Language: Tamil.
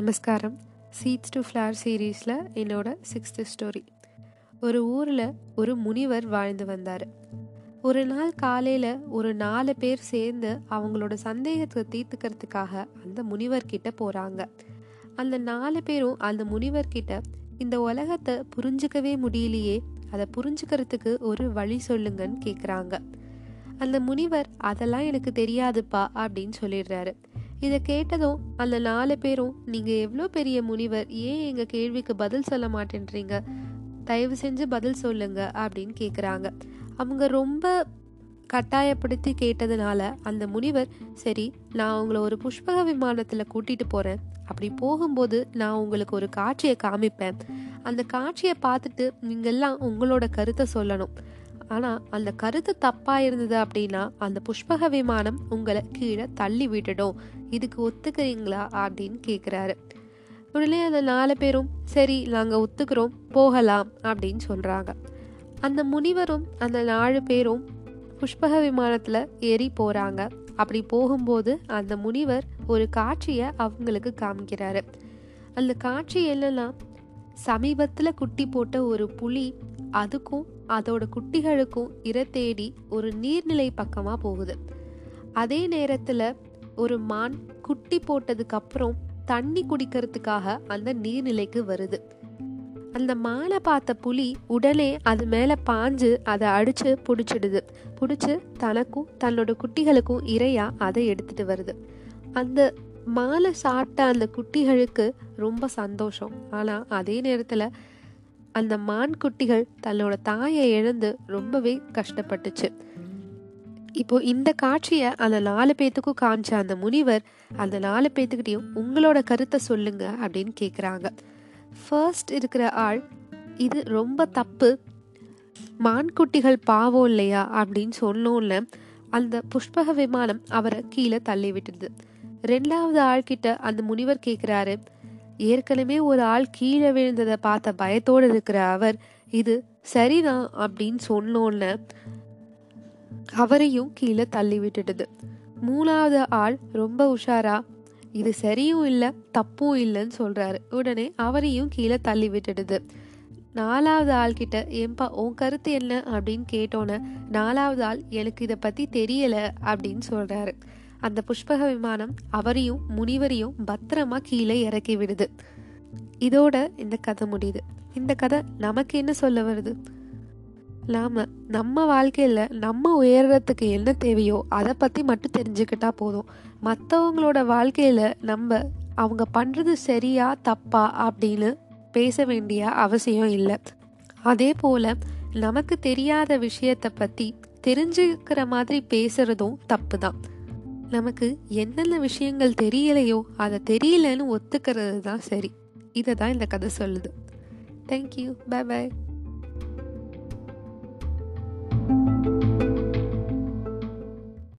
நமஸ்காரம். சீட்ஸ் டு ஃப்ளார் சீரீஸில் என்னோட சிக்ஸ்த்து ஸ்டோரி ஒரு ஊரில் ஒரு முனிவர் வாழ்ந்து வந்தார். ஒரு நாள் காலையில் ஒரு நாலு பேர் சேர்ந்து அவங்களோட சந்தேகத்தை தீர்த்துக்கிறதுக்காக அந்த முனிவர்கிட்ட போகிறாங்க அந்த நாலு பேரும் அந்த முனிவர்கிட்ட இந்த உலகத்தை புரிஞ்சுக்கவே முடியலையே அதை புரிஞ்சுக்கிறதுக்கு ஒரு வழி சொல்லுங்கன்னு கேட்குறாங்க அந்த முனிவர் அதெல்லாம் எனக்கு தெரியாதுப்பா அப்படின்னு சொல்லிடுறாரு. இதை கேட்டதும் அந்த நாலு பேரும் நீங்க எவ்வளோ பெரிய முனிவர் ஏன் எங்க கேள்விக்கு பதில் சொல்ல மாட்டேன்றீங்க? தயவு செஞ்சு பதில் சொல்லுங்க அப்படின்னு கேட்குறாங்க அவங்க ரொம்ப கட்டாயப்படுத்தி கேட்டதுனால அந்த முனிவர் சரி நான் உங்களை ஒரு புஷ்பக விமானத்தில் கூட்டிட்டு போறேன். அப்படி போகும்போது நான் உங்களுக்கு ஒரு காட்சியை காமிப்பேன். அந்த காட்சியை பார்த்துட்டு நீங்கெல்லாம் உங்களோட கருத்தை சொல்லணும். ஆனா அந்த கருத்து தப்பா இருந்தது அப்படின்னா அந்த புஷ்பக விமானம் உங்களை கீழே தள்ளி விட்டுடும். இதுக்கு ஒத்துக்கிறீங்களா அப்படின்னு கேக்குறாரு. உடனே அந்த நாலு பேரும் சரி நாங்க ஒத்துக்கிறோம் போகலாம் அப்படின்னு சொல்றாங்க. அந்த முனிவரும் அந்த நாலு பேரும் புஷ்பக விமானத்துல ஏறி போறாங்க. அப்படி போகும்போது அந்த முனிவர் ஒரு காட்சியை அவங்களுக்கு காமிக்கிறாரு. அந்த காட்சி என்னன்னா சமீபத்தில் குட்டி போட்ட ஒரு புலி அதுக்கும் அதோட குட்டிகளுக்கும் இரை தேடி ஒரு நீர்நிலை பக்கமாக போகுது. அதே நேரத்தில் ஒரு மான் குட்டி போட்டதுக்கு அப்புறம் தண்ணி குடிக்கிறதுக்காக அந்த நீர்நிலைக்கு வருது. அந்த மானை பார்த்த புலி உடனே அது மேலே பாஞ்சு அதை அடித்து பிடிச்சிடுது. பிடிச்சி தனக்கும் தன்னோட குட்டிகளுக்கும் இரையா அதை எடுத்துட்டு வருது. அந்த மாலை சாப்பிட்ட அந்த குட்டிகளுக்கு ரொம்ப சந்தோஷம். ஆனால் அதே நேரத்தில் அந்த மான் குட்டிகள் தன்னோட தாயை இழந்து ரொம்பவே கஷ்டப்பட்டுச்சு. இப்போ இந்த காட்சியை அந்த நாலு பேத்துக்கும் காமிச்ச அந்த முனிவர் அந்த நாலு பேத்துக்கிட்டையும் உங்களோட கருத்தை சொல்லுங்க அப்படின்னு கேட்குறாங்க ஃபர்ஸ்ட் இருக்கிற ஆள் இது ரொம்ப தப்பு. மான்குட்டிகள் பாவம் இல்லையா அப்படின்னு சொன்னோன்ல அந்த புஷ்பக விமானம் அவரை கீழே தள்ளி விட்டுடுது. ரெண்டாவது ஆள்கிட்ட அந்த முனிவர் கேட்கிறாரு ஏற்கனவே ஒரு ஆள் கீழே விழுந்ததை பார்த்த பயத்தோடு இருக்கிற அவர் இது சரிதான் அப்படின்னு சொன்னோன்ன அவரையும் கீழே தள்ளி விட்டுடுது. மூணாவது ஆள் ரொம்ப உஷாரா இது சரியும் இல்லை தப்பும் இல்லைன்னு சொல்றாரு. உடனே அவரையும் கீழே தள்ளி விட்டுடுது. நாலாவது ஆள்கிட்ட ஏன்பா உன் கருத்து என்ன? அப்படின்னு கேட்டோன்னே நாலாவது ஆள் எனக்கு இதை பத்தி தெரியல அப்படின்னு சொல்றாரு. அந்த புஷ்பக விமானம் அவரையும் முனிவரையும் பத்திரமா கீழே இறக்கி விடுது. இதோட இந்த கதை முடியுது. இந்த கதை நமக்கு என்ன சொல்ல வருது? நாம நம்ம வாழ்க்கையில நம்ம உயர்றதுக்கு என்ன தேவையோ அதை பத்தி மட்டும் தெரிஞ்சுக்கிட்டா போதும். மற்றவங்களோட வாழ்க்கையில நம்ம அவங்க பண்றது சரியா தப்பா அப்படின்னு பேச வேண்டிய அவசியம் இல்லை. அதே போல நமக்கு தெரியாத விஷயத்தை பத்தி தெரிஞ்சுக்கிற மாதிரி பேசுறதும் தப்பு தான் நமக்கு என்னென்ன விஷயங்கள் தெரியலையோ அதை தெரியலன்னு ஒத்துக்கிறது தான் சரி. இதை தான் இந்த கதை சொல்லுது. Thank you bye bye